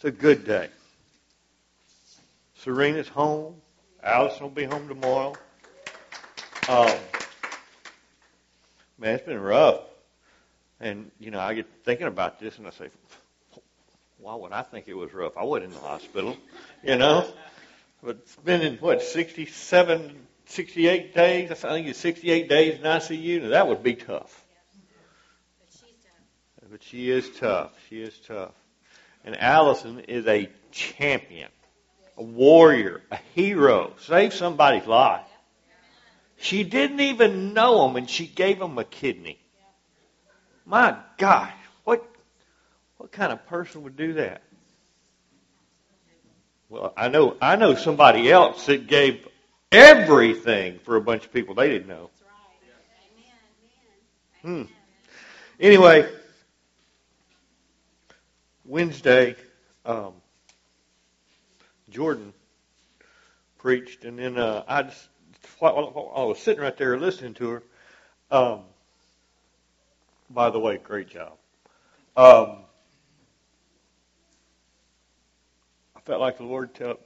It's a good day. Serena's home. Allison will be home tomorrow. Um, man, it's been rough. And, you know, I get thinking about this and I say, why would I think it was rough? I wasn't in the hospital, you know? But it's been in, what, 67, 68 days? I think it's 68 days in ICU. Now, that would be tough. But she is tough. She is tough. And Allison is a champion, a warrior, a hero. Saved somebody's life. She didn't even know him, and she gave him a kidney. My gosh, what what kind of person would do that? Well, I know I know somebody else that gave everything for a bunch of people they didn't know. Hmm. Anyway, Wednesday, um, Jordan preached, and then uh, I just while I was sitting right there listening to her. Um, by the way, great job. Um, I felt like the Lord tell,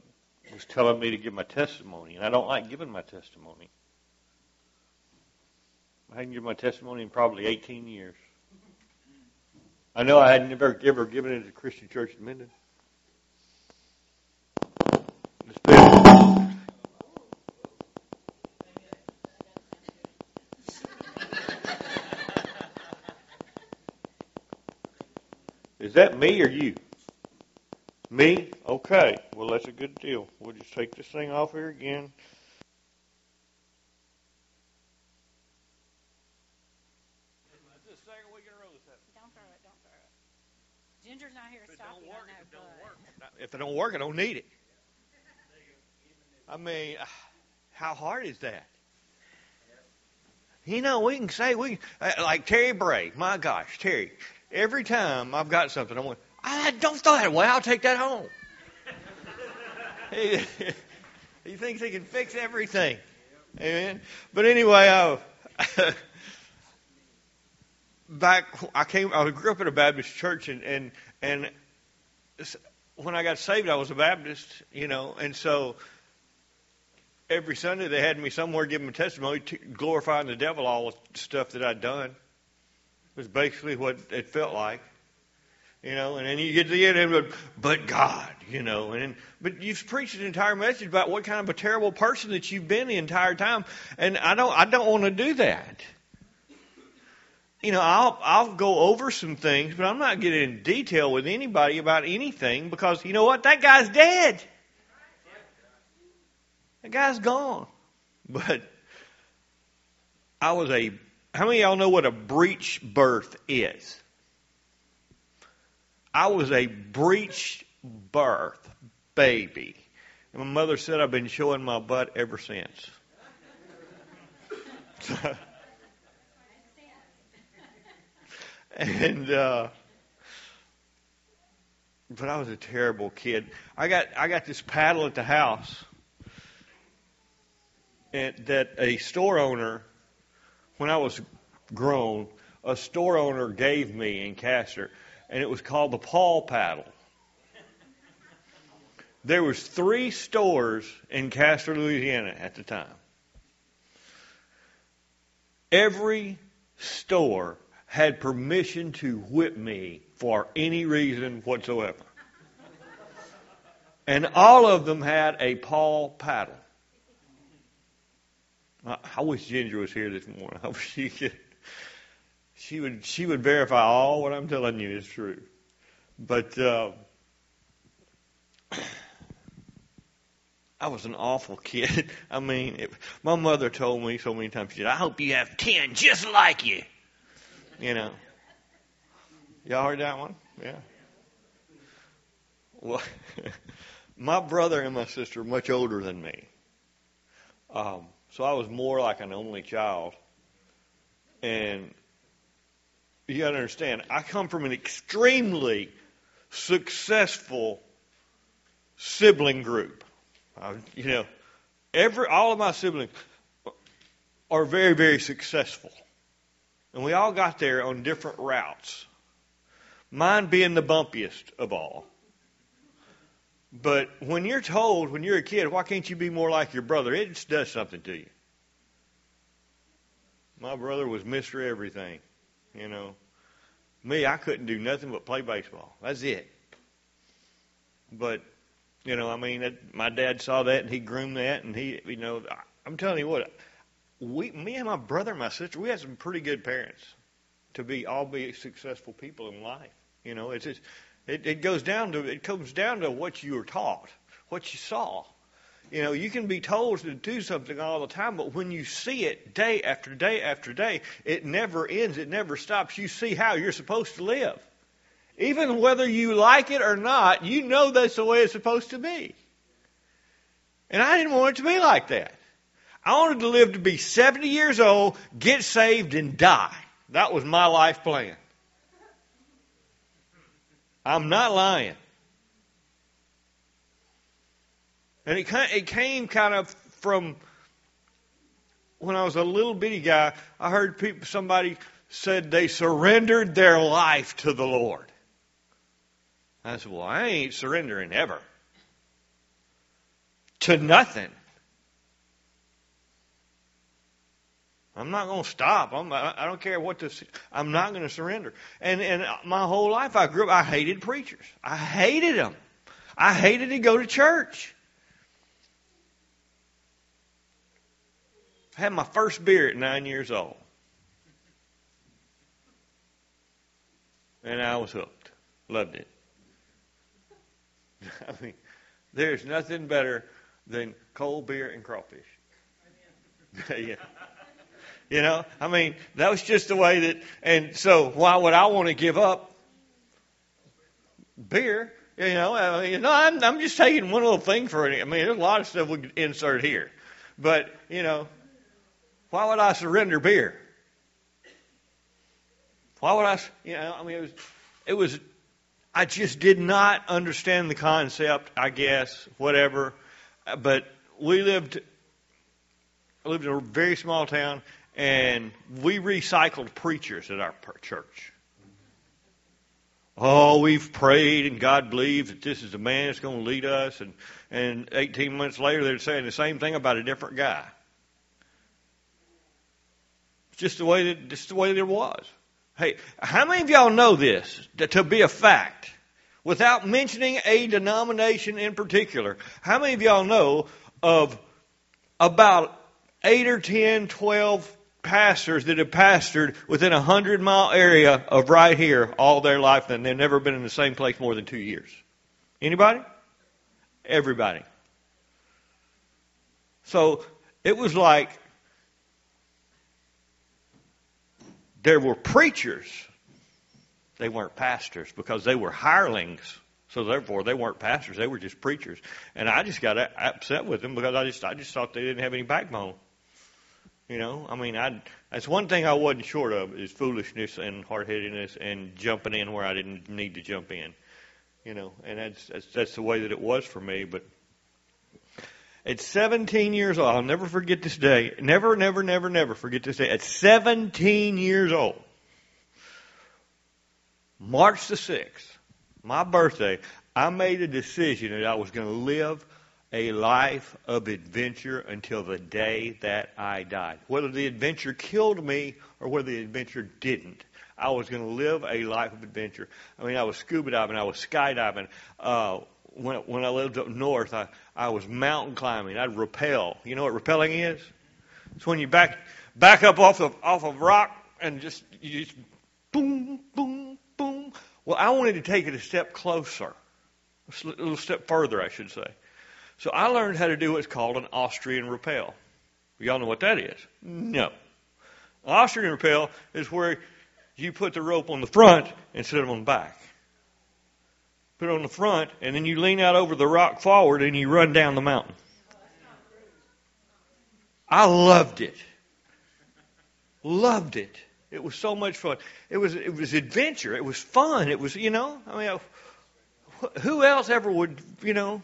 was telling me to give my testimony, and I don't like giving my testimony. I hadn't given my testimony in probably 18 years. I know I had never ever given it to Christian church in Minden. Is that me or you? Me? Okay. Well, that's a good deal. We'll just take this thing off here again. Ginger's not here to stop you. Work, if, it don't work, if it don't work, I don't need it. I mean, how hard is that? You know, we can say we uh, like Terry Bray. My gosh, Terry. Every time I've got something, I'm going, I don't throw that away. I'll take that home. he, he thinks he can fix everything. Amen. But anyway, uh, back I came. I grew up in a Baptist church, and and and when I got saved, I was a Baptist, you know, and so every Sunday they had me somewhere giving a testimony, glorifying the devil, all the stuff that I'd done. It was basically what it felt like, you know. And then you get to the end and but, but God, you know. And but you've preached an entire message about what kind of a terrible person that you've been the entire time, and I don't I don't want to do that you know, I'll I'll go over some things, but I'm not getting in detail with anybody about anything because you know what? That guy's dead. That guy's gone. But I was a how many of y'all know what a breech birth is? I was a breech birth baby. And my mother said I've been showing my butt ever since. and uh, but I was a terrible kid. I got I got this paddle at the house, and that a store owner, when I was grown, a store owner gave me in Castor, and it was called the Paul paddle. There was three stores in Castor, Louisiana at the time. Every store had permission to whip me for any reason whatsoever. And all of them had a Paul paddle. I wish Ginger was here this morning. I hope she could. She would. She would verify all what I'm telling you is true. But uh, I was an awful kid. I mean, it, my mother told me so many times. She said, "I hope you have ten just like you." You know. Y'all heard that one? Yeah. Well, my brother and my sister are much older than me. Um, so I was more like an only child. And you got to understand, I come from an extremely successful sibling group. Uh, you know, every all of my siblings are very, very successful. And we all got there on different routes. Mine being the bumpiest of all. But when you're told, when you're a kid, why can't you be more like your brother? It just does something to you. My brother was Mr. Everything, you know. Me, I couldn't do nothing but play baseball. That's it. But, you know, I mean, my dad saw that and he groomed that, and he, you know, I'm telling you what, we, me and my brother and my sister, we had some pretty good parents to be all be successful people in life. You know, it's just, it, it goes down to it comes down to what you were taught, what you saw. You know, you can be told to do something all the time, but when you see it day after day after day, it never ends, it never stops. You see how you're supposed to live. Even whether you like it or not, you know that's the way it's supposed to be. And I didn't want it to be like that. I wanted to live to be 70 years old, get saved, and die. That was my life plan. I'm not lying. And it, it came kind of from when I was a little bitty guy. I heard people, somebody said they surrendered their life to the Lord. I said, well, I ain't surrendering ever. To nothing. I'm not going to stop. I'm, I don't care what this. I'm not going to surrender. And and my whole life I grew up. I hated preachers. I hated them. I hated to go to church. I had my first beer at nine years old, and I was hooked. Loved it. I mean, there's nothing better than cold beer and crawfish. yeah. You know, I mean, that was just the way that, and so why would I want to give up beer? You know, I mean, no, I'm, I'm just taking one little thing for it. I mean, there's a lot of stuff we could insert here. But, you know, why would I surrender beer? Why would I, you know, I mean, it was, it was, I just did not understand the concept, I guess, whatever. But we lived, I lived in a very small town, and we recycled preachers at our church. Oh, we've prayed and God believes that this is the man that's going to lead us. And, and 18 months later, they're saying the same thing about a different guy. It's just the way that, just the way that it was. Hey, how many of y'all know this to be a fact? Without mentioning a denomination in particular, how many of y'all know of about 8 or 10, 12 pastors that have pastored within a hundred mile area of right here all their life and they've never been in the same place more than two years. Anybody? Everybody. So it was like there were preachers. They weren't pastors because they were hirelings. So therefore, they weren't pastors; they were just preachers. And I just got upset with them because I just I just thought they didn't have any backbone. You know, I mean, I that's one thing I wasn't short of is foolishness and hard headedness and jumping in where I didn't need to jump in. You know, and that's, that's that's the way that it was for me. But at 17 years old, I'll never forget this day. Never, never, never, never forget this day. At 17 years old, March the 6th, my birthday, I made a decision that I was going to live a life of adventure until the day that I died. Whether the adventure killed me or whether the adventure didn't, I was going to live a life of adventure. I mean, I was scuba diving, I was skydiving. Uh, when, when I lived up north, I, I was mountain climbing. I'd rappel. You know what rappelling is? It's when you back back up off of off of rock and just you just boom, boom, boom. Well, I wanted to take it a step closer, a little step further, I should say. So I learned how to do what's called an Austrian rappel. Y'all know what that is? Mm-hmm. No. Austrian rappel is where you put the rope on the front instead of on the back. Put it on the front, and then you lean out over the rock forward and you run down the mountain. I loved it. Loved it. It was so much fun. It was it was adventure. It was fun. It was you know. I mean, who else ever would you know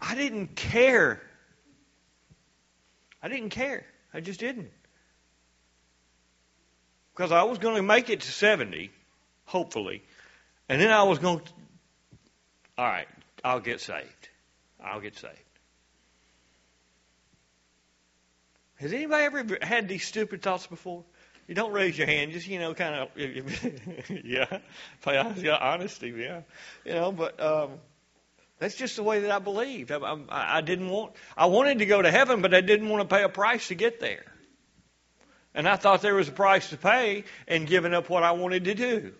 I didn't care. I didn't care. I just didn't. Because I was going to make it to 70, hopefully. And then I was going to all right, I'll get saved. I'll get saved. Has anybody ever had these stupid thoughts before? You don't raise your hand, just you know, kind of, yeah, honesty, yeah, you know. But um, that's just the way that I believed. I, I, I didn't want, I wanted to go to heaven, but I didn't want to pay a price to get there. And I thought there was a price to pay in giving up what I wanted to do.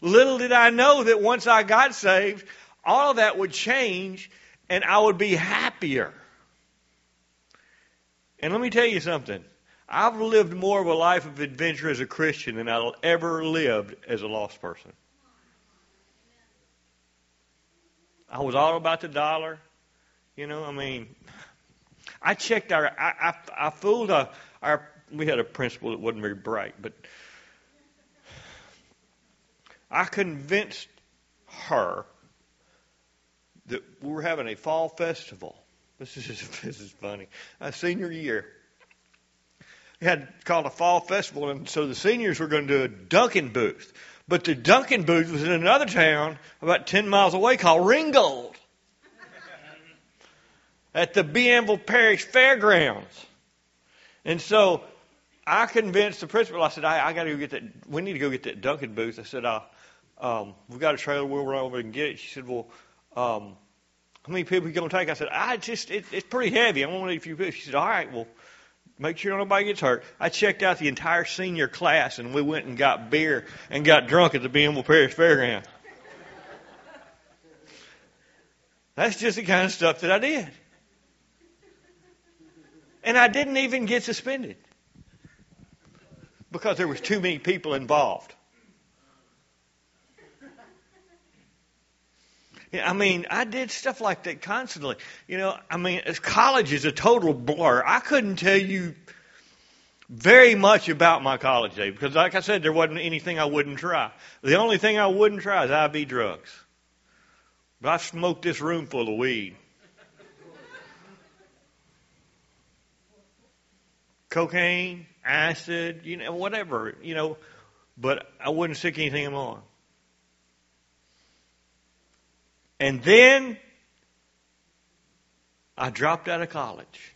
Little did I know that once I got saved, all of that would change and I would be happier. And let me tell you something. I've lived more of a life of adventure as a Christian than I've ever lived as a lost person. I was all about the dollar. You know, I mean, I checked our, I, I, I fooled our, our, we had a principal that wasn't very bright, but I convinced her that we were having a fall festival. This is this is funny. A senior year, we had called a fall festival, and so the seniors were going to do a Dunkin' booth. But the Dunkin' booth was in another town about ten miles away called Ringgold, at the Bienville Parish Fairgrounds. And so I convinced the principal. I said, I, I got to go get that. We need to go get that Dunkin' booth. I said, uh, um, we've got a trailer. We'll run over and get it. She said, well, um, how many people are you going to take? I said, I just, it, it's pretty heavy. I want to need a few people. She said, all right, well, make sure nobody gets hurt. I checked out the entire senior class and we went and got beer and got drunk at the Bienville Parish Fairground. That's just the kind of stuff that I did. And I didn't even get suspended because there was too many people involved. I mean, I did stuff like that constantly. You know, I mean, college is a total blur. I couldn't tell you very much about my college day because, like I said, there wasn't anything I wouldn't try. The only thing I wouldn't try is IV drugs. But I smoked this room full of weed. Cocaine, acid, you know, whatever, you know, but I wouldn't stick anything in my And then I dropped out of college.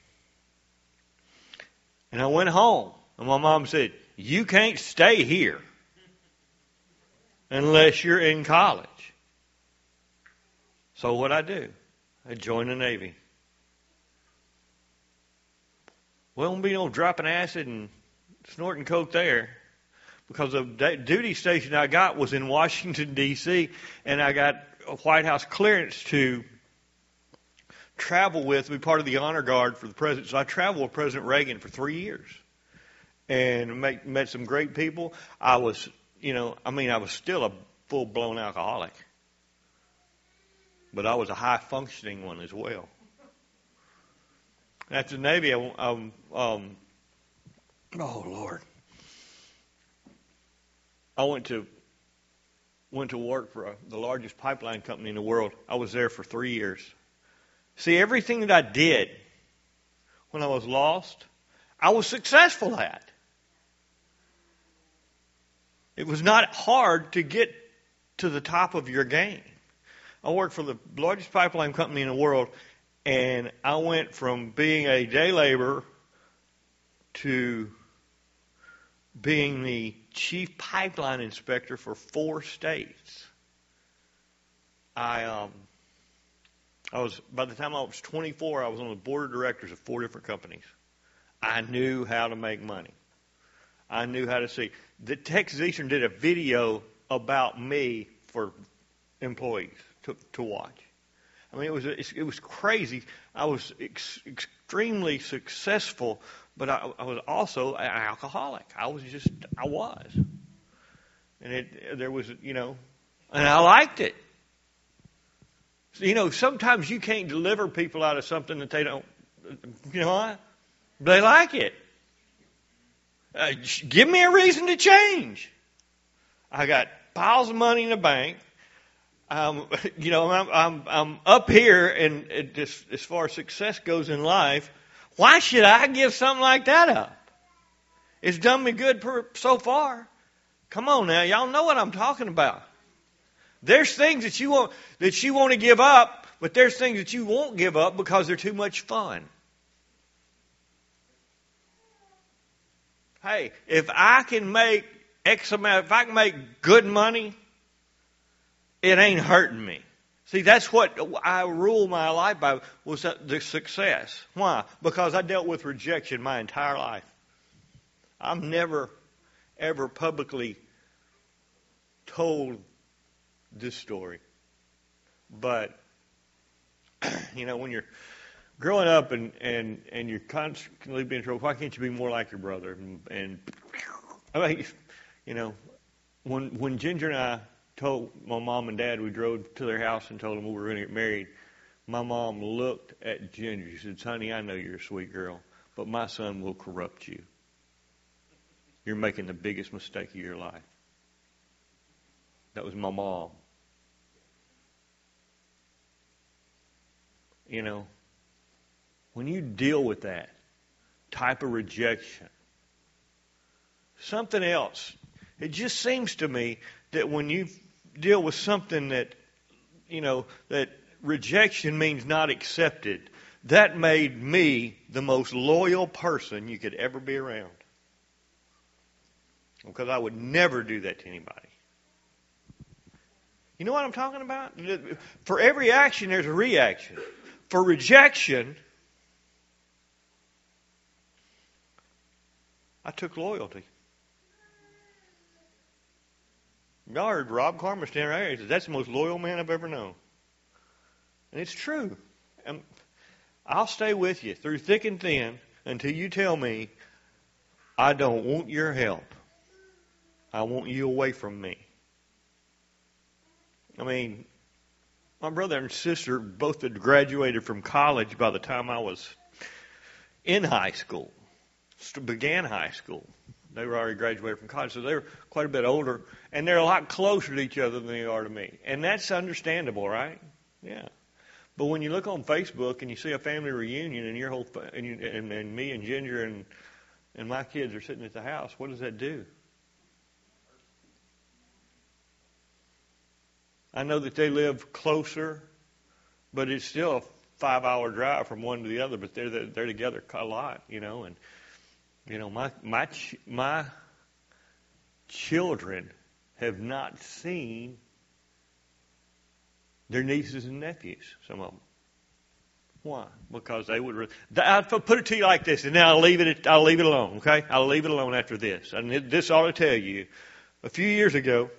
And I went home. And my mom said, You can't stay here unless you're in college. So what I do? I joined the Navy. Well, won't be no dropping acid and snorting coke there because the duty station I got was in Washington D.C. and I got a White House clearance to travel with, be part of the honor guard for the president. So I traveled with President Reagan for three years and met, met some great people. I was, you know, I mean, I was still a full blown alcoholic, but I was a high functioning one as well. After the Navy, I, um, um, oh Lord, I went to went to work for a, the largest pipeline company in the world. I was there for three years. See, everything that I did when I was lost, I was successful at. It was not hard to get to the top of your game. I worked for the largest pipeline company in the world, and I went from being a day laborer to being the chief pipeline inspector for four states. I um, I was by the time I was 24, I was on the board of directors of four different companies. I knew how to make money. I knew how to see. The Texas Eastern did a video about me for employees to to watch. I mean, it was it was crazy. I was ex- extremely successful but I, I was also an alcoholic. I was just, I was. And it, there was, you know, and I liked it. So, you know, sometimes you can't deliver people out of something that they don't, you know what? They like it. Uh, give me a reason to change. I got piles of money in the bank. Um, you know, I'm, I'm, I'm up here, and just, as far as success goes in life, why should I give something like that up? It's done me good per, so far. Come on now, y'all know what I'm talking about. There's things that you want that you want to give up, but there's things that you won't give up because they're too much fun. Hey, if I can make X amount, if I can make good money, it ain't hurting me. See, that's what I rule my life by was the success. Why? Because I dealt with rejection my entire life. I've never, ever publicly told this story. But, you know, when you're growing up and, and, and you're constantly being told, why can't you be more like your brother? And, and I mean, you know, when, when Ginger and I told my mom and dad, we drove to their house and told them we were going to get married, my mom looked at Ginger. She said, honey, I know you're a sweet girl, but my son will corrupt you. You're making the biggest mistake of your life. That was my mom. You know, when you deal with that type of rejection, something else, it just seems to me that when you deal with something that, you know, that rejection means not accepted, that made me the most loyal person you could ever be around. Because I would never do that to anybody. You know what I'm talking about? For every action, there's a reaction. For rejection, I took loyalty. Y'all heard Rob Carmer stand right here. He says, That's the most loyal man I've ever known. And it's true. And I'll stay with you through thick and thin until you tell me, I don't want your help. I want you away from me. I mean, my brother and sister both had graduated from college by the time I was in high school, began high school. They were already graduated from college, so they were quite a bit older, and they're a lot closer to each other than they are to me. And that's understandable, right? Yeah. But when you look on Facebook and you see a family reunion, and your whole and, you, and, and me and Ginger and and my kids are sitting at the house, what does that do? I know that they live closer, but it's still a five-hour drive from one to the other. But they're they're together a lot, you know, and you know, my my ch- my children have not seen their nieces and nephews. Some of them. Why? Because they would. Re- I'll put it to you like this, and now I'll leave it. I'll leave it alone. Okay, I'll leave it alone after this. And this ought to tell you. A few years ago,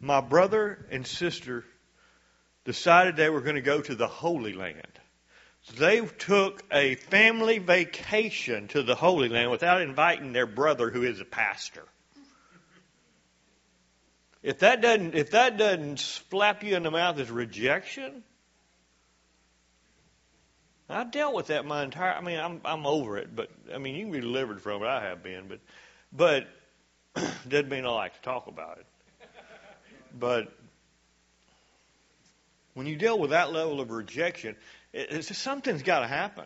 my brother and sister decided they were going to go to the Holy Land. They took a family vacation to the Holy Land without inviting their brother, who is a pastor. If that doesn't, if that doesn't slap you in the mouth as rejection, I dealt with that my entire. I mean, I'm I'm over it, but I mean, you can be delivered from it. I have been, but but doesn't mean I like to talk about it. But when you deal with that level of rejection, it's, something's got to happen.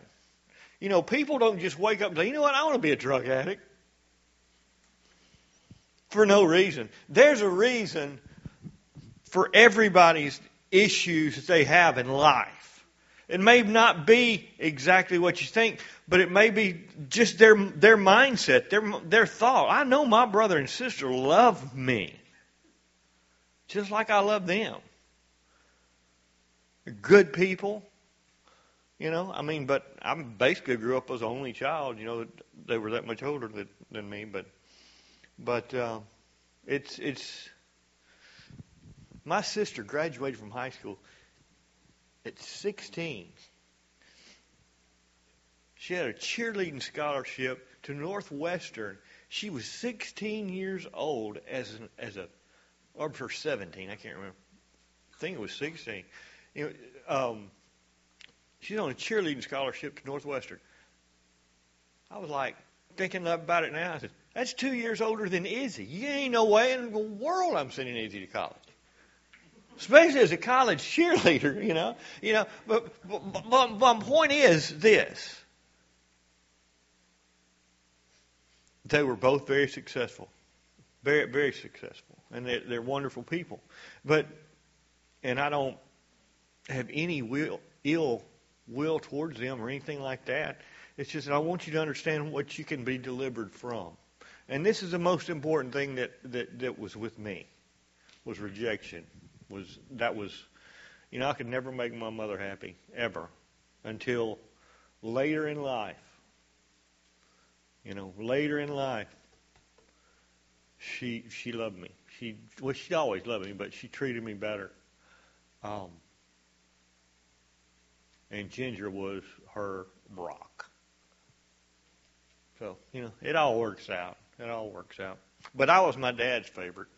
You know, people don't just wake up and say, you know what, I want to be a drug addict. For no reason. There's a reason for everybody's issues that they have in life. It may not be exactly what you think, but it may be just their their mindset, their their thought. I know my brother and sister love me, just like I love them. Good people. You know, I mean, but I basically grew up as only child. You know, they were that much older than, than me, but but uh, it's it's. My sister graduated from high school at 16. She had a cheerleading scholarship to Northwestern. She was 16 years old as an, as a, or for 17, I can't remember. I think it was 16. You know, um, She's on a cheerleading scholarship to Northwestern. I was like thinking about it now. I said, "That's two years older than Izzy. You ain't no way in the world I'm sending Izzy to college." Especially as a college cheerleader, you know, you know. But, but, but, my point is this: they were both very successful. very very successful, and they're, they're wonderful people. But and I don't have any will, ill will towards them or anything like that. It's just I want you to understand what you can be delivered from. And this is the most important thing that, that, that was with me was rejection. Was that was you know, I could never make my mother happy, ever. Until later in life. You know, later in life she she loved me. She well she always loved me, but she treated me better. Um and Ginger was her rock. So, you know, it all works out. It all works out. But I was my dad's favorite.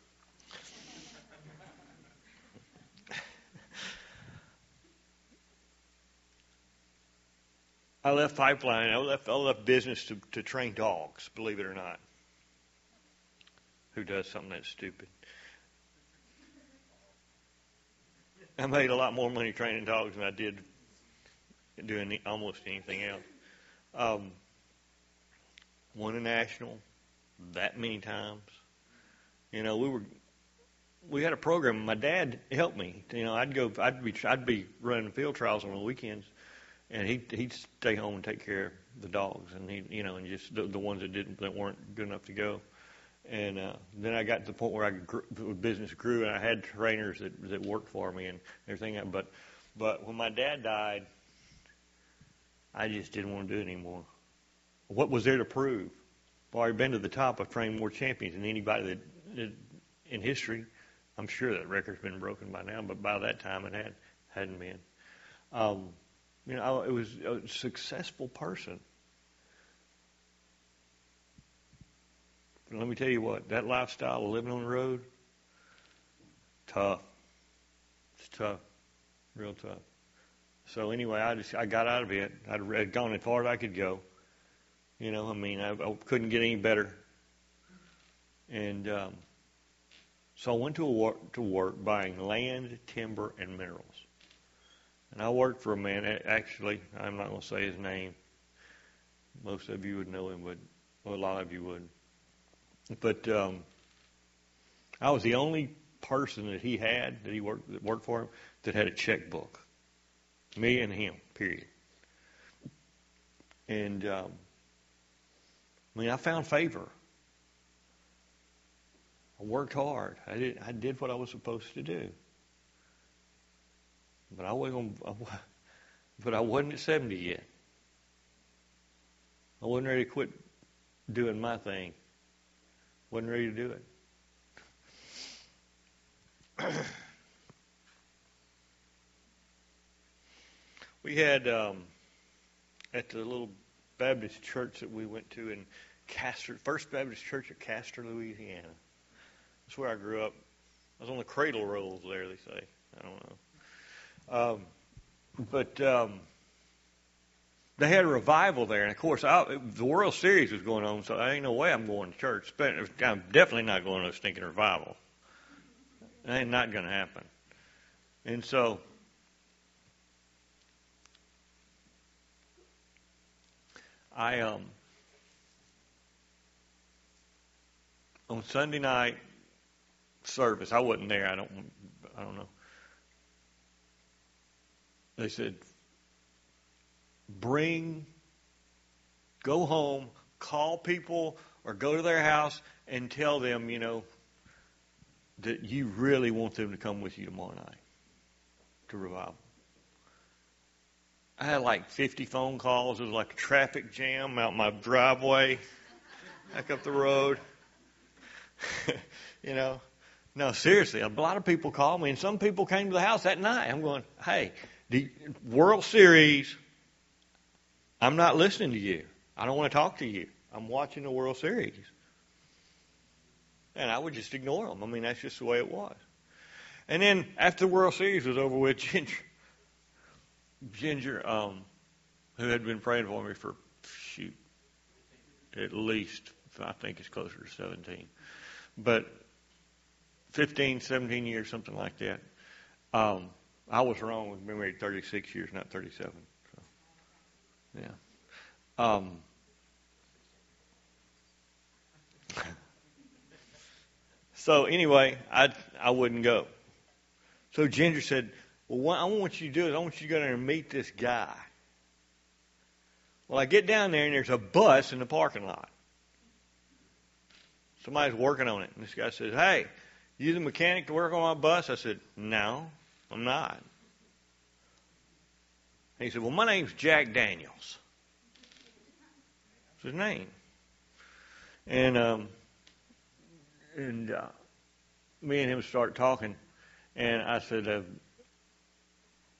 I left pipeline. I left, I left business to, to train dogs, believe it or not. Who does something that stupid? I made a lot more money training dogs than I did doing almost anything else. Um, won a national that many times. You know, we were we had a program. My dad helped me. You know, I'd go. I'd be I'd be running field trials on the weekends, and he he'd stay home and take care of the dogs, and he you know, and just the, the ones that didn't that weren't good enough to go. And uh, then I got to the point where I grew, business grew, and I had trainers that that worked for me and everything. But but when my dad died, I just didn't want to do it anymore. What was there to prove? I've been to the top. I've trained more champions than anybody that, in history. I'm sure that record's been broken by now, but by that time it had hadn't been. Um, you know, it was a successful person. But let me tell you what, that lifestyle of living on the road, tough. It's tough, real tough. So anyway, I just I got out of it. I'd, I'd gone as far as I could go. You know, I mean, I, I couldn't get any better. And um, so I went to work, to work buying land, timber, and minerals. And I worked for a man. Actually, I'm not going to say his name. Most of you would know him, but well, a lot of you would. But um, I was the only person that he had that he worked that worked for him that had a checkbook. Me and him, period. And um, I mean, I found favor. I worked hard. I did. I did what I was supposed to do. But I wasn't. But I wasn't at seventy yet. I wasn't ready to quit doing my thing. wasn't ready to do it. We had um, at the little Baptist church that we went to in Castor, First Baptist Church of Castor, Louisiana. That's where I grew up. I was on the cradle rolls there. They say I don't know, um, but um, they had a revival there, and of course, I, the World Series was going on, so I ain't no way I'm going to church. I'm definitely not going to a stinking revival. Ain't not going to happen. And so I um on Sunday night service, I wasn't there. I don't I don't know. They said bring go home, call people or go to their house and tell them, you know, that you really want them to come with you tomorrow night to revival. I had like 50 phone calls. It was like a traffic jam out my driveway, back up the road. you know, no, seriously, a lot of people called me, and some people came to the house that night. I'm going, hey, the World Series, I'm not listening to you. I don't want to talk to you. I'm watching the World Series. And I would just ignore them. I mean, that's just the way it was. And then after the World Series was over with, Ginger, um, who had been praying for me for shoot, at least I think it's closer to 17, but 15, 17 years, something like that. Um, I was wrong. We've been married 36 years, not 37. So, yeah. Um, so anyway, I I wouldn't go. So Ginger said, "Well, what I want you to do is I want you to go there and meet this guy." Well, I get down there and there's a bus in the parking lot. Somebody's working on it, and this guy says, "Hey, you the mechanic to work on my bus?" I said, "No, I'm not." And he said, "Well, my name's Jack Daniels." That's his name. And um, and uh, me and him started talking, and I said, uh,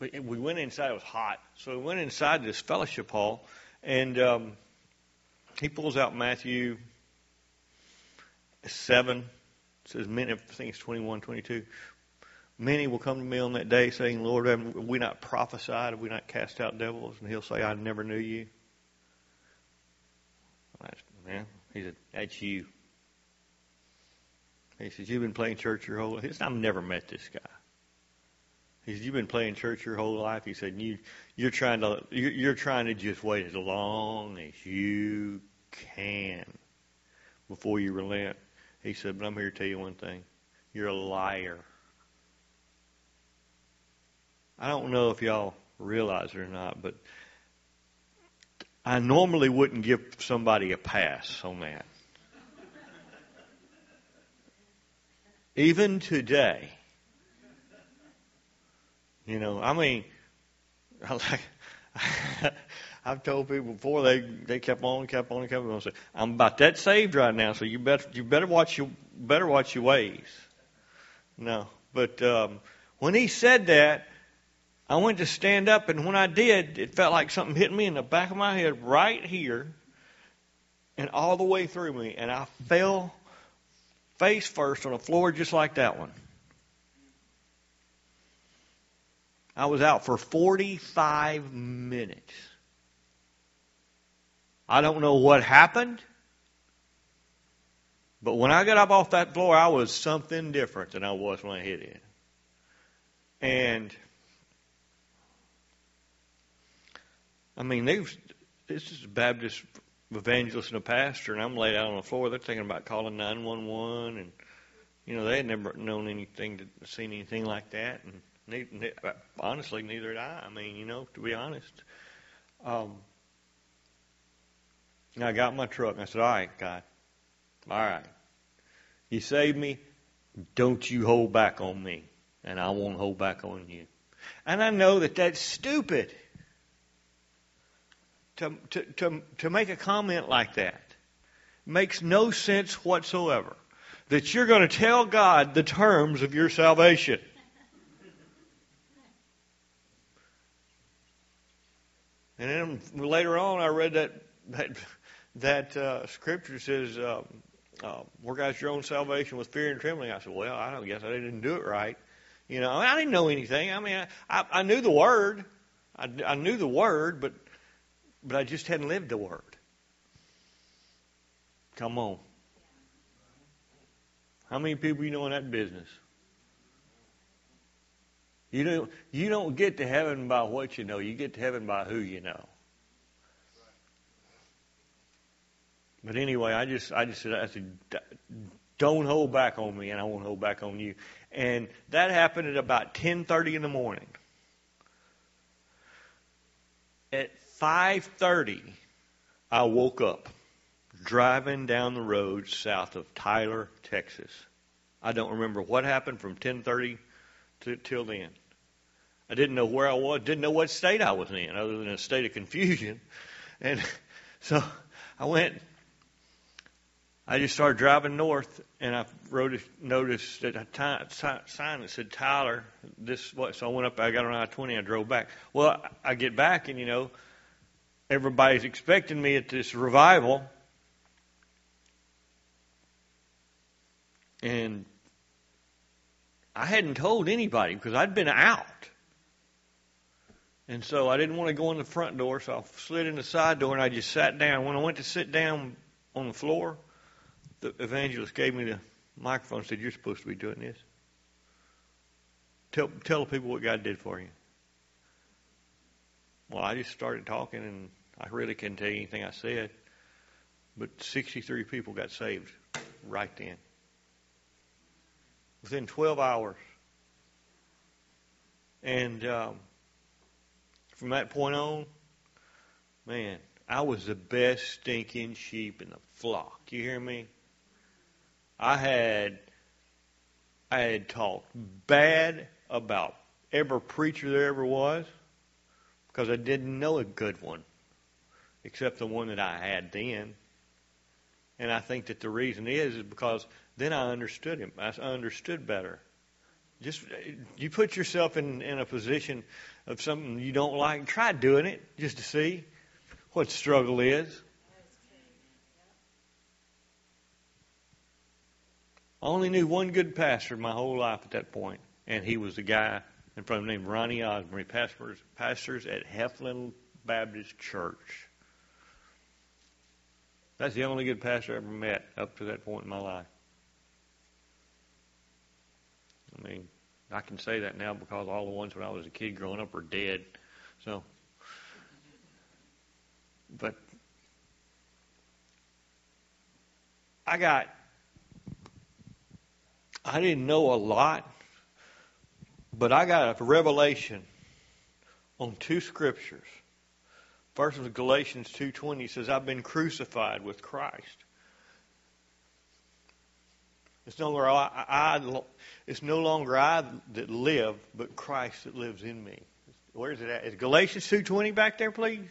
we went inside. It was hot, so we went inside this fellowship hall, and um, he pulls out Matthew seven. Says many. I think it's twenty one, twenty two. Many will come to me on that day, saying, "Lord, have we not prophesied? Have we not cast out devils?" And He'll say, "I never knew you." Man, he said, "That's you." He says, You've been playing church your whole life. He I've never met this guy. He said, You've been playing church your whole life. He said, you, you're trying to you're trying to just wait as long as you can before you relent. He said, But I'm here to tell you one thing. You're a liar. I don't know if y'all realize it or not, but I normally wouldn't give somebody a pass on that. Even today. You know, I mean, I've told people before they they kept on, kept on, kept on. Say, I'm about that saved right now, so you better you better watch your better watch your ways. No, but um, when he said that, I went to stand up, and when I did, it felt like something hit me in the back of my head, right here, and all the way through me, and I fell face first on a floor just like that one. I was out for 45 minutes. I don't know what happened, but when I got up off that floor, I was something different than I was when I hit it. And I mean, this is a Baptist evangelist and a pastor, and I'm laid out on the floor. They're thinking about calling 911, and you know they had never known anything, to, seen anything like that, and ne- ne- honestly, neither did I. I mean, you know, to be honest. Um, I got my truck, and I said, "All right, God, all right, you saved me. Don't you hold back on me, and I won't hold back on you." And I know that that's stupid to, to, to, to make a comment like that. makes no sense whatsoever. That you're going to tell God the terms of your salvation. And then later on, I read that that, that uh, scripture says, uh, uh, "Work out your own salvation with fear and trembling." I said, "Well, I don't guess I didn't do it right." You know, I didn't know anything. I mean, I, I, I knew the word. I, I knew the word, but but I just hadn't lived the word. Come on. How many people you know in that business? You don't, you don't get to heaven by what you know. You get to heaven by who you know. But anyway, I just, I just said, I said, don't hold back on me, and I won't hold back on you. And that happened at about 10:30 in the morning. At 5:30, I woke up driving down the road south of Tyler, Texas. I don't remember what happened from 10:30 to till then. I didn't know where I was, didn't know what state I was in, other than a state of confusion. And so I went. I just started driving north, and I wrote a, notice that a sign that said Tyler. This what? So I went up. I got on I-20. I drove back. Well, I get back, and you know, Everybody's expecting me at this revival. And I hadn't told anybody because I'd been out. And so I didn't want to go in the front door, so I slid in the side door and I just sat down. When I went to sit down on the floor, the evangelist gave me the microphone and said, You're supposed to be doing this. Tell, tell the people what God did for you. Well, I just started talking and I really couldn't tell you anything I said, but 63 people got saved right then. within 12 hours. And um, from that point on, man, I was the best stinking sheep in the flock. You hear me? I had I had talked bad about every preacher there ever was because I didn't know a good one except the one that I had then. And I think that the reason is is because then I understood him. I understood better. Just you put yourself in in a position of something you don't like. Try doing it just to see what struggle is. I only knew one good pastor my whole life at that point, and he was a guy in front of me named Ronnie Osborne, pastors, pastors at Heflin Baptist Church. That's the only good pastor I ever met up to that point in my life. I mean, I can say that now because all the ones when I was a kid growing up are dead. So, but I got, I didn't know a lot, but I got a revelation on two scriptures. First was Galatians 2:20 says, "I've been crucified with Christ." It's no longer I, I, it's no longer I that live, but Christ that lives in me. Where is it at? Is Galatians 2.20 back there, please?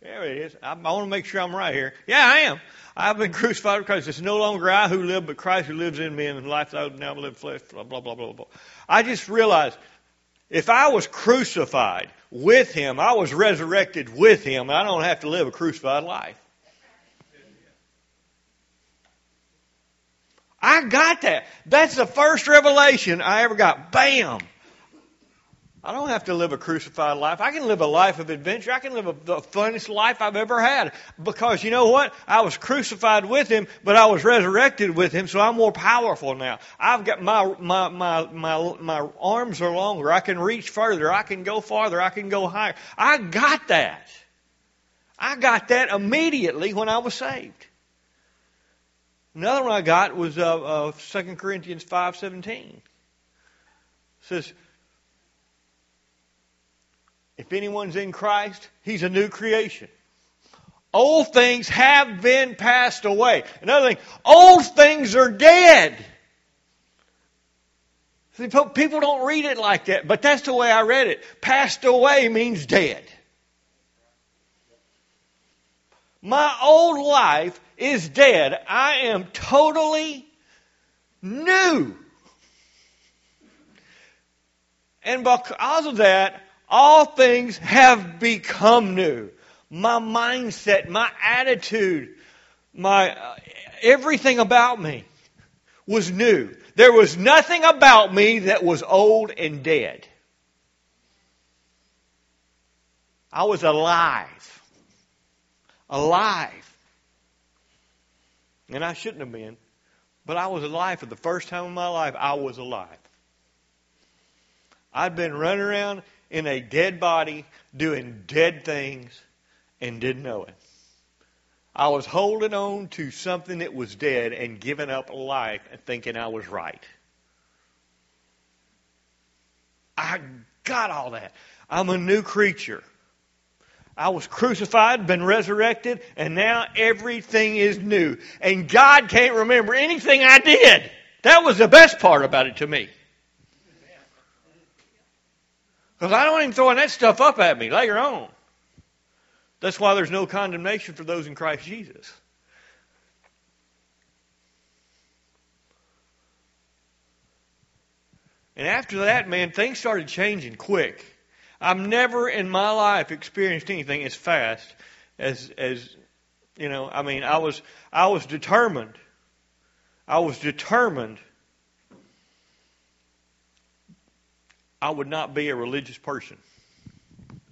There it is. I, I want to make sure I'm right here. Yeah, I am. I've been crucified with Christ. It's no longer I who live, but Christ who lives in me, and the life I now live flesh, blah, blah, blah, blah, blah. I just realized if I was crucified with Him, I was resurrected with Him, I don't have to live a crucified life. I got that. That's the first revelation I ever got. Bam! I don't have to live a crucified life. I can live a life of adventure. I can live a, the funnest life I've ever had. Because you know what? I was crucified with him, but I was resurrected with him, so I'm more powerful now. I've got my, my, my, my, my arms are longer. I can reach further. I can go farther. I can go higher. I got that. I got that immediately when I was saved. Another one I got was uh, uh, 2 Corinthians 5.17. It says, if anyone's in Christ, he's a new creation. Old things have been passed away. Another thing, old things are dead. See, people don't read it like that, but that's the way I read it. Passed away means dead. My old life is dead. I am totally new. And because of that, all things have become new. My mindset, my attitude, my uh, everything about me was new. There was nothing about me that was old and dead. I was alive. Alive. And I shouldn't have been. But I was alive for the first time in my life. I was alive. I'd been running around in a dead body doing dead things and didn't know it. I was holding on to something that was dead and giving up life and thinking I was right. I got all that. I'm a new creature. I was crucified, been resurrected, and now everything is new. And God can't remember anything I did. That was the best part about it to me. Because I don't him throwing that stuff up at me later on. That's why there's no condemnation for those in Christ Jesus. And after that, man, things started changing quick. I've never in my life experienced anything as fast as as you know, I mean, I was I was determined. I was determined I would not be a religious person.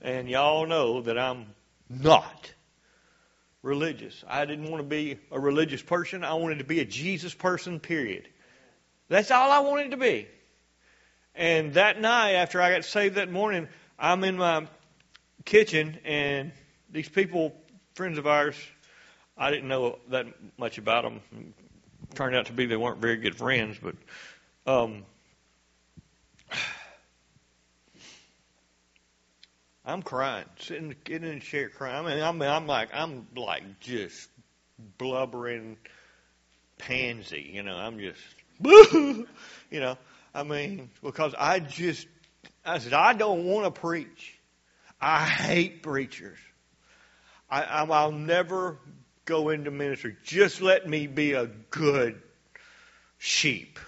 And y'all know that I'm not religious. I didn't want to be a religious person. I wanted to be a Jesus person, period. That's all I wanted to be. And that night, after I got saved that morning, I'm in my kitchen, and these people, friends of ours, I didn't know that much about them. turned out to be they weren't very good friends, but um, I'm crying, sitting getting in the chair crying. I mean, I'm, I'm like, I'm like just blubbering pansy. You know, I'm just, you know, I mean, because I just, I said, I don't want to preach. I hate preachers. I, I'll never go into ministry. Just let me be a good sheep.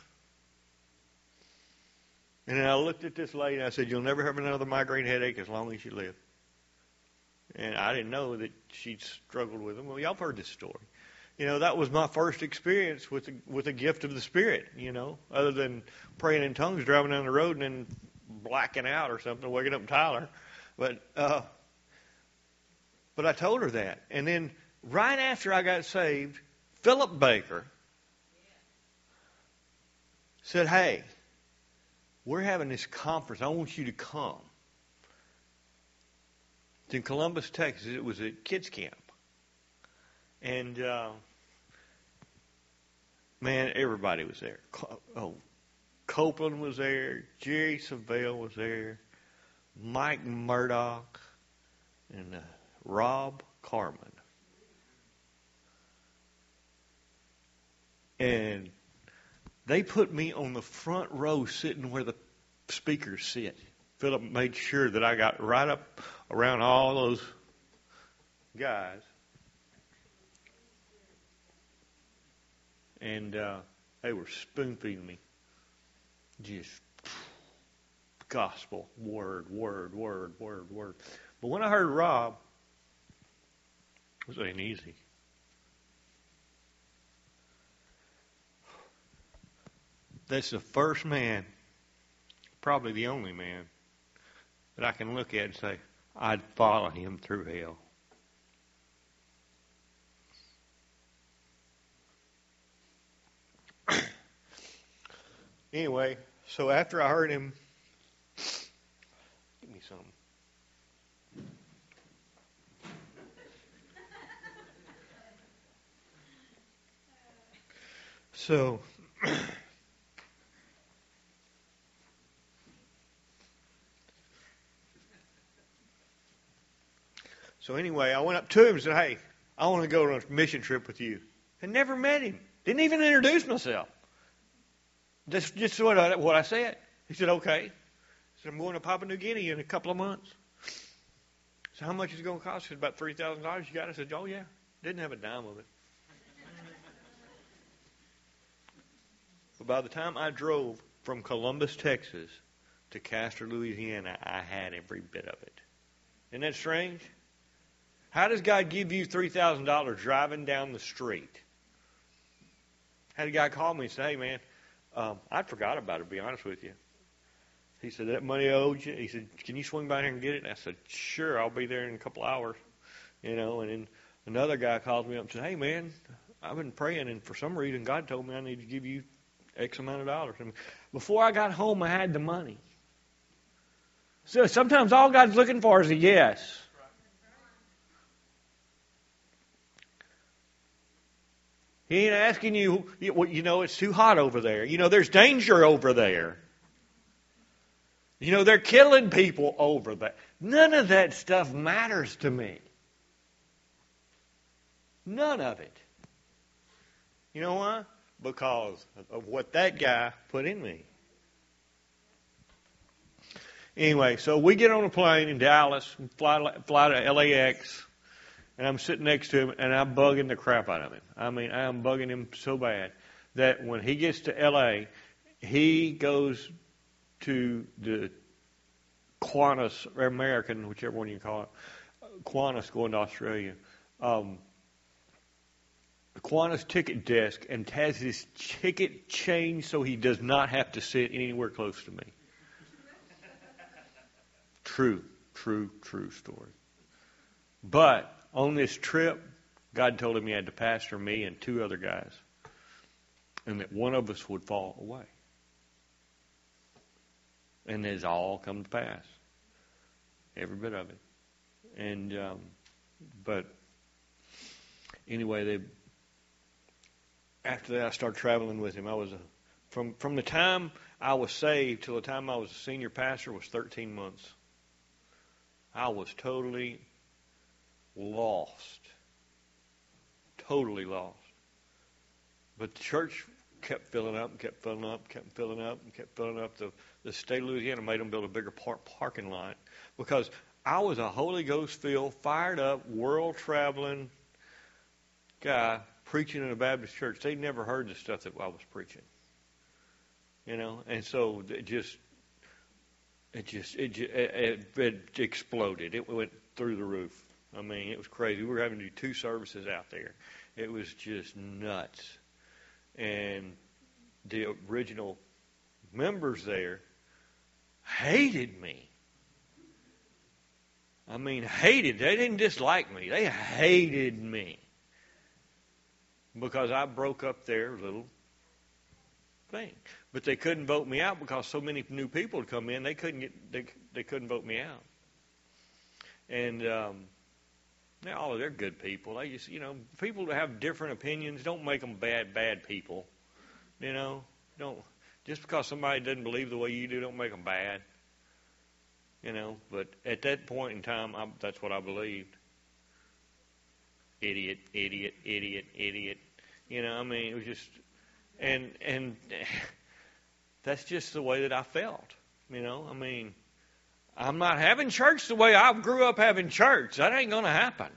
And I looked at this lady and I said, You'll never have another migraine headache as long as you live. And I didn't know that she'd struggled with them. Well, y'all heard this story. You know, that was my first experience with the, with a gift of the Spirit, you know, other than praying in tongues, driving down the road and then blacking out or something, waking up Tyler. But, uh, but I told her that. And then right after I got saved, Philip Baker said, Hey, we're having this conference. I want you to come. It's in Columbus, Texas. It was a kids camp. And, uh, man, everybody was there. Oh, Copeland was there. Jerry Savelle was there. Mike Murdock. And uh, Rob Carmen. And they put me on the front row sitting where the speakers sit. Philip made sure that I got right up around all those guys. And uh, they were spoon feeding me. Just gospel, word, word, word, word, word. But when I heard Rob, it ain't easy. That's the first man, probably the only man, that I can look at and say, I'd follow him through hell. anyway, so after I heard him, give me some. So, so anyway, I went up to him and said, "Hey, I want to go on a mission trip with you." And never met him. Didn't even introduce myself. Just just what I, what I said. He said, "Okay." I said, "I'm going to Papua New Guinea in a couple of months." So how much is it going to cost? He said, "About three thousand dollars." You got? I said, "Oh yeah." Didn't have a dime of it. But by the time I drove from Columbus, Texas to Castor, Louisiana, I had every bit of it. Isn't that strange? How does God give you $3,000 driving down the street? Had a guy call me and say, hey, man, um, I forgot about it, to be honest with you. He said, that money I owed you. He said, can you swing by here and get it? And I said, sure, I'll be there in a couple hours. You know, and then another guy calls me up and said, hey, man, I've been praying, and for some reason, God told me I need to give you X amount of dollars. And before I got home, I had the money. So sometimes all God's looking for is a yes. He ain't asking you, you know, it's too hot over there. You know, there's danger over there. You know, they're killing people over there. None of that stuff matters to me. None of it. You know why? because of what that guy put in me. Anyway, so we get on a plane in Dallas, and fly, fly to LAX, and I'm sitting next to him, and I'm bugging the crap out of him. I mean, I'm bugging him so bad that when he gets to LA, he goes to the Qantas American, whichever one you call it, Qantas going to Australia. Um, the Qantas ticket desk and has his ticket changed so he does not have to sit anywhere close to me. true, true, true story. But on this trip, God told him he had to pastor me and two other guys, and that one of us would fall away. And it's all come to pass, every bit of it. And um, but anyway, they after that, I started traveling with him. I was a, from from the time I was saved till the time I was a senior pastor was 13 months. I was totally lost, totally lost. But the church kept filling up and kept filling up, kept filling up and kept filling up. The the state of Louisiana made them build a bigger par- parking lot because I was a Holy Ghost filled, fired up, world traveling guy preaching in a Baptist church. They'd never heard the stuff that I was preaching. You know, and so it just it just it it, it exploded. It went through the roof. I mean, it was crazy. We were having to do two services out there. It was just nuts. And the original members there hated me. I mean, hated. They didn't dislike me. They hated me because I broke up their little thing. But they couldn't vote me out because so many new people had come in. They couldn't get. They they couldn't vote me out. And um, now all of they're good people. They just you know people that have different opinions don't make them bad bad people. You know don't just because somebody doesn't believe the way you do don't make them bad. You know, but at that point in time, I, that's what I believed. Idiot, idiot, idiot, idiot. You know, I mean, it was just, and and that's just the way that I felt. You know, I mean, I'm not having church the way I grew up having church. That ain't going to happen.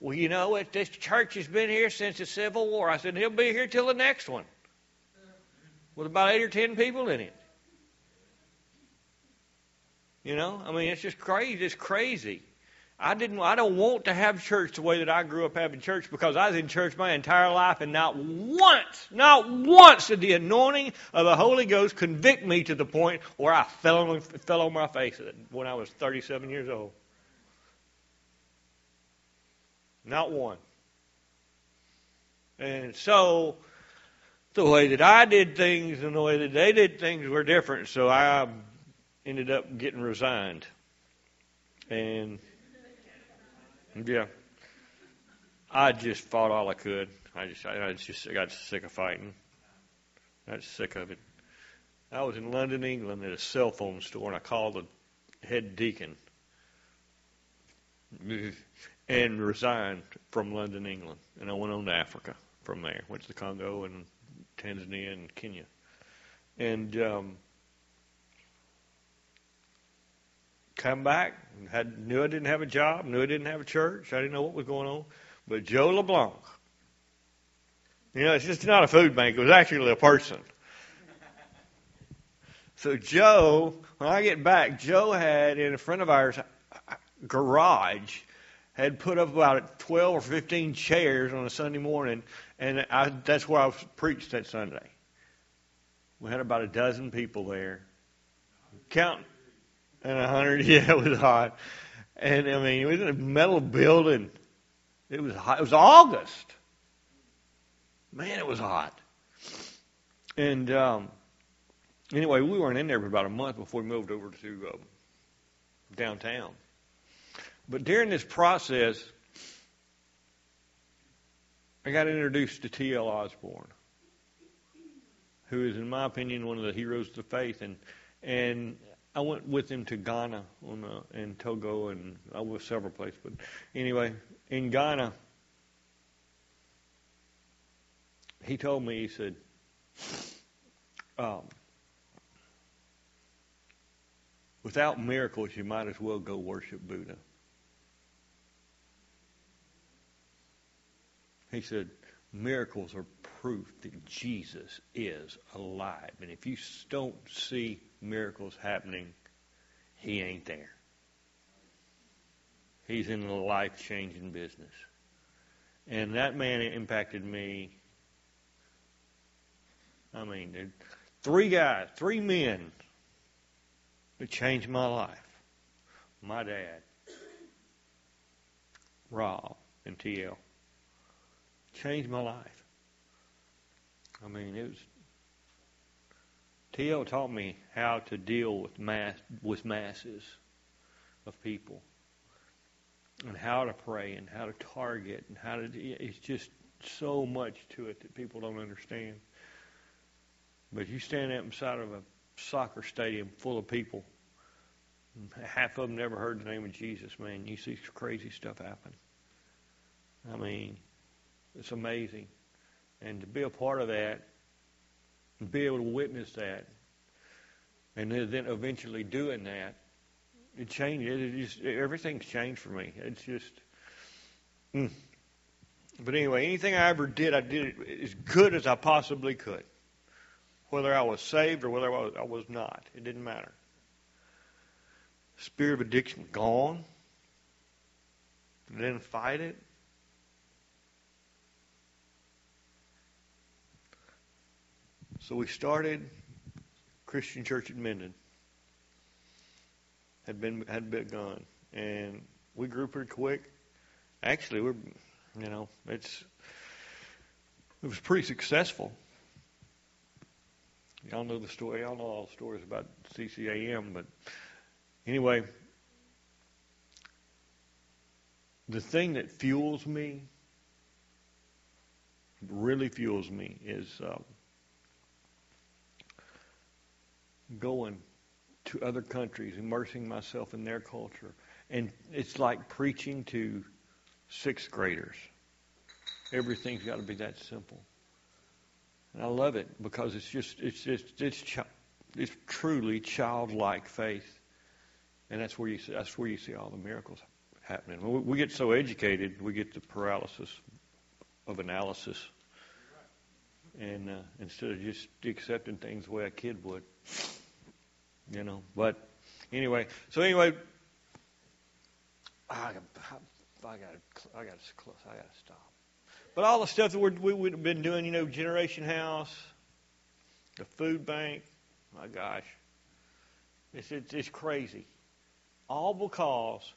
Well, you know what? This church has been here since the Civil War. I said, he'll be here till the next one. With about eight or ten people in it. You know? I mean, it's just crazy. It's crazy. I didn't I don't want to have church the way that I grew up having church because I was in church my entire life and not once, not once did the anointing of the Holy Ghost convict me to the point where I fell on, fell on my face when I was 37 years old. Not one. And so, the way that I did things and the way that they did things were different. So I ended up getting resigned. And, yeah, I just fought all I could. I just, I just I got sick of fighting. I got sick of it. I was in London, England, at a cell phone store, and I called the head deacon and resigned from London, England. And I went on to Africa from there. Went to the Congo and Tanzania and Kenya. And um, come back, had knew I didn't have a job, knew I didn't have a church, I didn't know what was going on. But Joe LeBlanc, you know, it's just not a food bank, it was actually a person. So Joe, when I get back, Joe had in front of our garage had put up about 12 or 15 chairs on a Sunday morning, and I, that's where I preached that Sunday. We had about a dozen people there. Count and a hundred, yeah, it was hot. And I mean, it was in a metal building. It was hot. It was August. Man, it was hot. And um, anyway, we weren't in there for about a month before we moved over to uh, downtown. But during this process, I got introduced to T.L. Osborn, who is, in my opinion, one of the heroes of the faith. And and I went with him to Ghana on and Togo, and I was several places. But anyway, in Ghana, he told me, he said, um, without miracles, you might as well go worship Buddha. He said, miracles are proof that Jesus is alive. And if you don't see miracles happening, he ain't there. He's in the life changing business. And that man impacted me. I mean, three guys, three men that changed my life. My dad, Rob, and T.L changed my life. I mean, it was. T.L. taught me how to deal with mass with masses of people. and how to pray and how to target and how to. It's just so much to it that people don't understand. But you stand up inside of a soccer stadium full of people, half of them never heard the name of Jesus, man. You see crazy stuff happen. I mean, it's amazing. And to be a part of that, be able to witness that, and then eventually doing that, it changed. It just everything's changed for me. It's just. Mm. But anyway, anything I ever did, I did it as good as I possibly could. Whether I was saved or whether I was, I was not, it didn't matter. Spirit of addiction gone. Didn't fight it. So we started Christian Church at Minden. Had been had been gone, and we grew pretty quick. Actually, we're you know it's it was pretty successful. Y'all know the story. Y'all know all the stories about CCAM, but anyway, the thing that fuels me, really fuels me, is. Um, going to other countries, immersing myself in their culture. And it's like preaching to sixth graders. Everything's got to be that simple. And I love it because it's just it's just it's it's truly childlike faith, and that's where you see, that's where you see all the miracles happening. We get so educated, we get the paralysis of analysis, and uh, instead of just accepting things the way a kid would you know. But anyway, so anyway, I, I, I got I got to I got to stop. But all the stuff that we're, we, we've been doing, you know, Generation House, the food bank, my gosh, it's it's, it's crazy, all because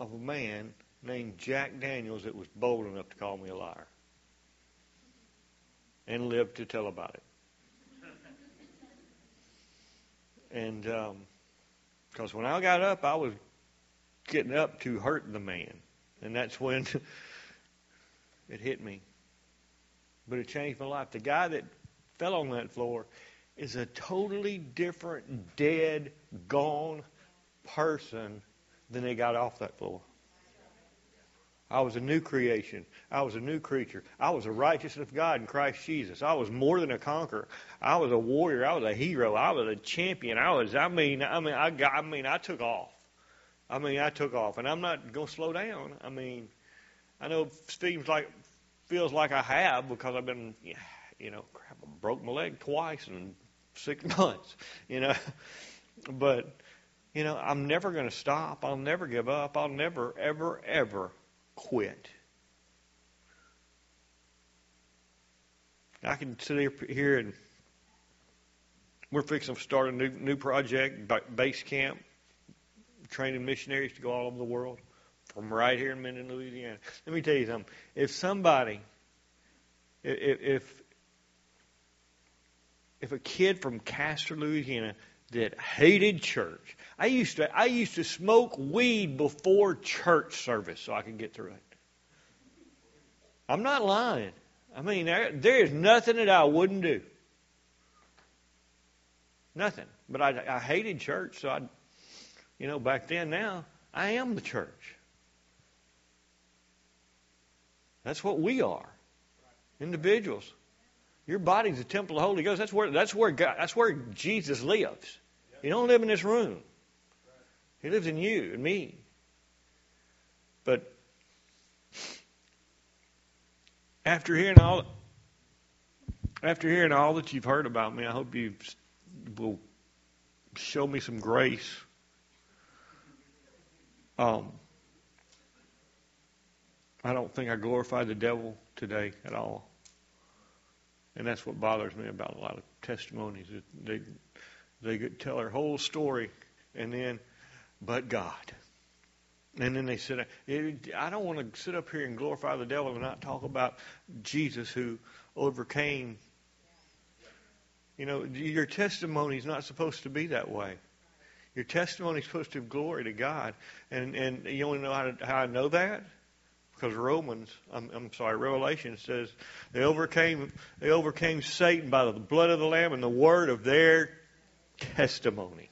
of a man named Jack Daniels that was bold enough to call me a liar and lived to tell about it. And because um, when I got up, I was getting up to hurt the man. And that's when it hit me. But it changed my life. The guy that fell on that floor is a totally different, dead, gone person than they got off that floor. I was a new creation. I was a new creature. I was a righteousness of God in Christ Jesus. I was more than a conqueror. I was a warrior. I was a hero. I was a champion. I was. I mean. I mean. I got. I mean. I took off. I mean. I took off, and I'm not going to slow down. I mean. I know seems like feels like I have because I've been. You know, crap, I broke my leg twice in six months. You know, but you know, I'm never going to stop. I'll never give up. I'll never, ever, ever quit. I can sit here and we're fixing to start a new new project, base camp, training missionaries to go all over the world from right here in Minden, Louisiana. Let me tell you something. If somebody, if if, if a kid from Castor, Louisiana, that hated church. I used to I used to smoke weed before church service so I could get through it. I'm not lying. I mean, there, there is nothing that I wouldn't do. Nothing. But I, I hated church, so I, you know, back then. Now I am the church. That's what we are, individuals. Your body's a temple of the Holy Ghost. That's where that's where God, that's where Jesus lives. He don't live in this room. He lives in you and me. But after hearing all after hearing all that you've heard about me, I hope you will show me some grace. Um, I don't think I glorify the devil today at all. And that's what bothers me about a lot of testimonies. They they tell their whole story, and then, but God. And then they sit. I don't want to sit up here and glorify the devil and not talk about Jesus who overcame. You know, your testimony is not supposed to be that way. Your testimony is supposed to give glory to God. And and you to know how, to, how I know that? Because Romans, I'm, I'm sorry, Revelation says they overcame they overcame Satan by the blood of the Lamb and the word of their testimony.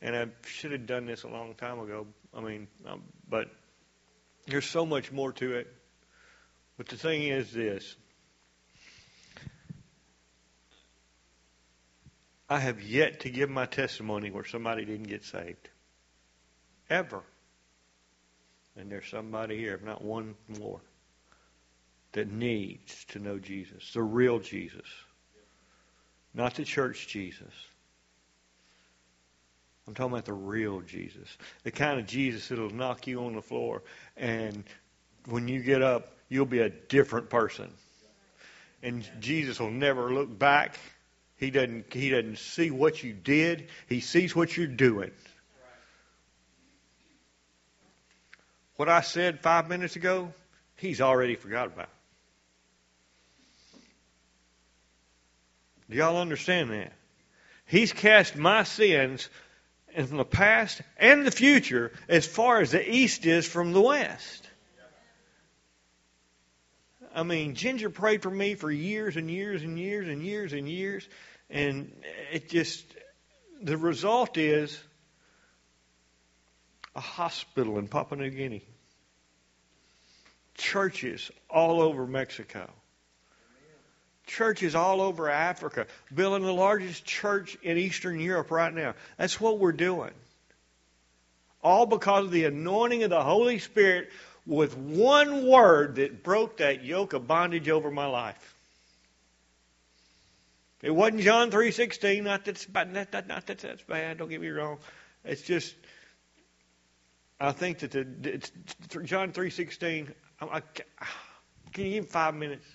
And I should have done this a long time ago. I mean, um, but there's so much more to it. But the thing is this. I have yet to give my testimony where somebody didn't get saved. Ever. And there's somebody here, if not one more, that needs to know Jesus, the real Jesus, not the church Jesus. I'm talking about the real Jesus, the kind of Jesus that'll knock you on the floor, and when you get up, you'll be a different person. And Jesus will never look back. He doesn't. He doesn't see what you did. He sees what you're doing. What I said five minutes ago, he's already forgot about. Do y'all understand that? He's cast my sins in the past and the future as far as the east is from the west. I mean, Ginger prayed for me for years and years and years and years and years, and it just, the result is a hospital in Papua New Guinea, churches all over Mexico, churches all over Africa, building the largest church in Eastern Europe right now. That's what we're doing. All because of the anointing of the Holy Spirit with one word that broke that yoke of bondage over my life. It wasn't John 3.16, not that, not, that, not that that's bad, don't get me wrong. It's just I think that the, it's John 3:16. I, can you give five minutes?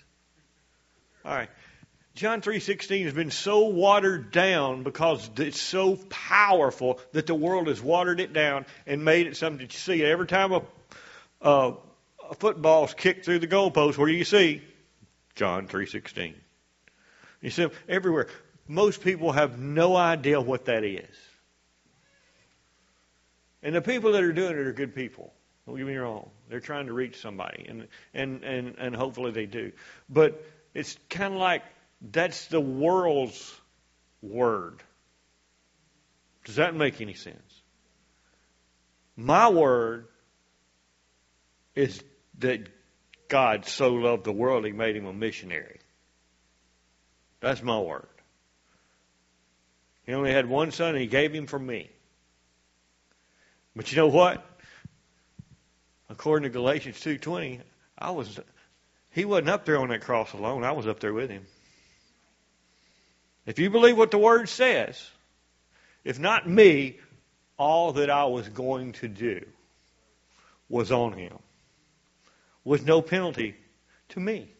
All right. John 3:16 has been so watered down because it's so powerful that the world has watered it down and made it something that you see every time a, a, a football's kicked through the goalpost. Where do you see John 3:16? You see everywhere. Most people have no idea what that is. And the people that are doing it are good people. Don't get me wrong. They're trying to reach somebody, and and and, and hopefully they do. But it's kind of like that's the world's word. Does that make any sense? My word is that God so loved the world he made him a missionary. That's my word. He only had one son and he gave him for me. But you know what? According to Galatians 2:20, I was he wasn't up there on that cross alone. I was up there with him. If you believe what the word says, if not me, all that I was going to do was on him. With no penalty to me.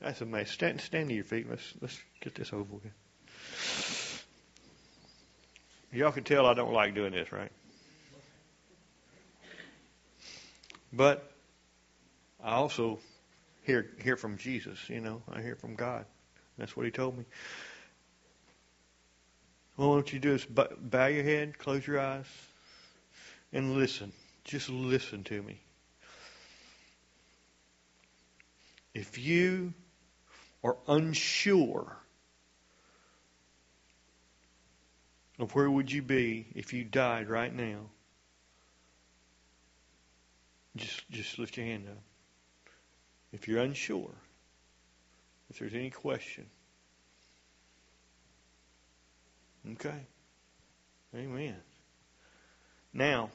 That's amazing. Stand, stand to your feet. Let's let's get this over with. Y'all can tell I don't like doing this, right? But I also hear hear from Jesus, you know. I hear from God. That's what he told me. Well, what you do is bow your head, close your eyes, and listen. Just listen to me. If you are unsure of where would you be if you died right now? Just just lift your hand up. If you're unsure, if there's any question. Okay. Amen. Now,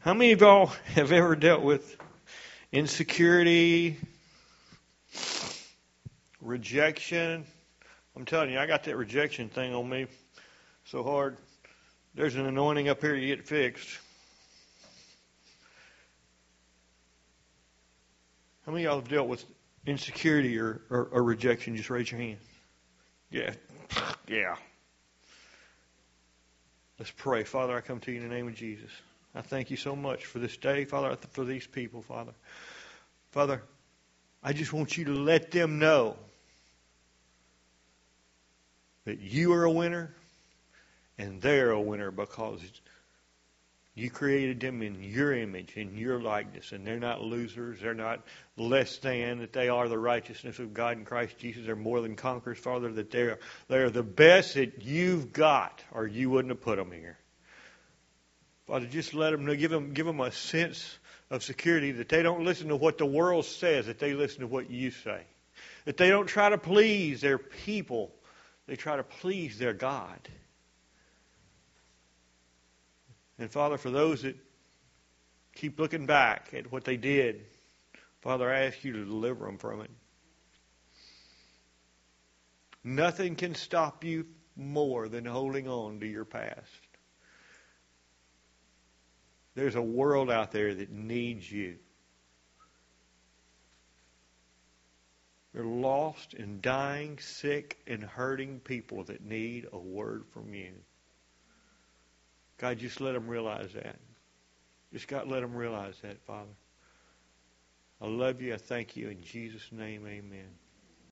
how many of y'all have ever dealt with insecurity, rejection? I'm telling you, I got that rejection thing on me so hard. There's an anointing up here to get fixed. How many of y'all have dealt with insecurity or, or, or rejection? Just raise your hand. Yeah. Yeah. Let's pray. Father, I come to you in the name of Jesus. I thank you so much for this day, Father, for these people, Father. Father, I just want you to let them know that you are a winner and they're a winner because you created them in your image, in your likeness, and they're not losers. They're not less than. That they are the righteousness of God in Christ Jesus. They're more than conquerors, Father. That they're they're the best that you've got, or you wouldn't have put them here. Father, just let them know. Give them give them a sense of security that they don't listen to what the world says. That they listen to what you say. That they don't try to please their people. They try to please their God. And Father, for those that keep looking back at what they did, Father, I ask you to deliver them from it. Nothing can stop you more than holding on to your past. There's a world out there that needs you. They're lost and dying, sick and hurting people that need a word from you. God, just let them realize that. Just God, let them realize that, Father. I love you. I thank you. In Jesus' name, amen.